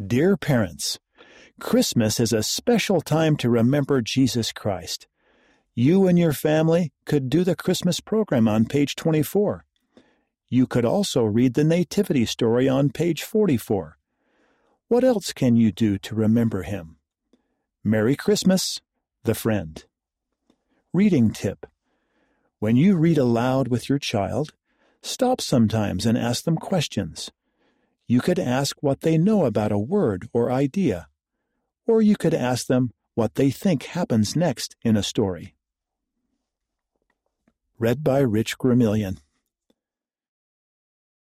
Dear parents, Christmas is a special time to remember Jesus Christ. You and your family could do the Christmas program on page 24. You could also read the Nativity story on page 44. What else can you do to remember him? Merry Christmas, the friend. Reading tip. When you read aloud with your child, stop sometimes and ask them questions. You could ask what they know about a word or idea, or you could ask them what they think happens next in a story. Read by Rich Gramillion.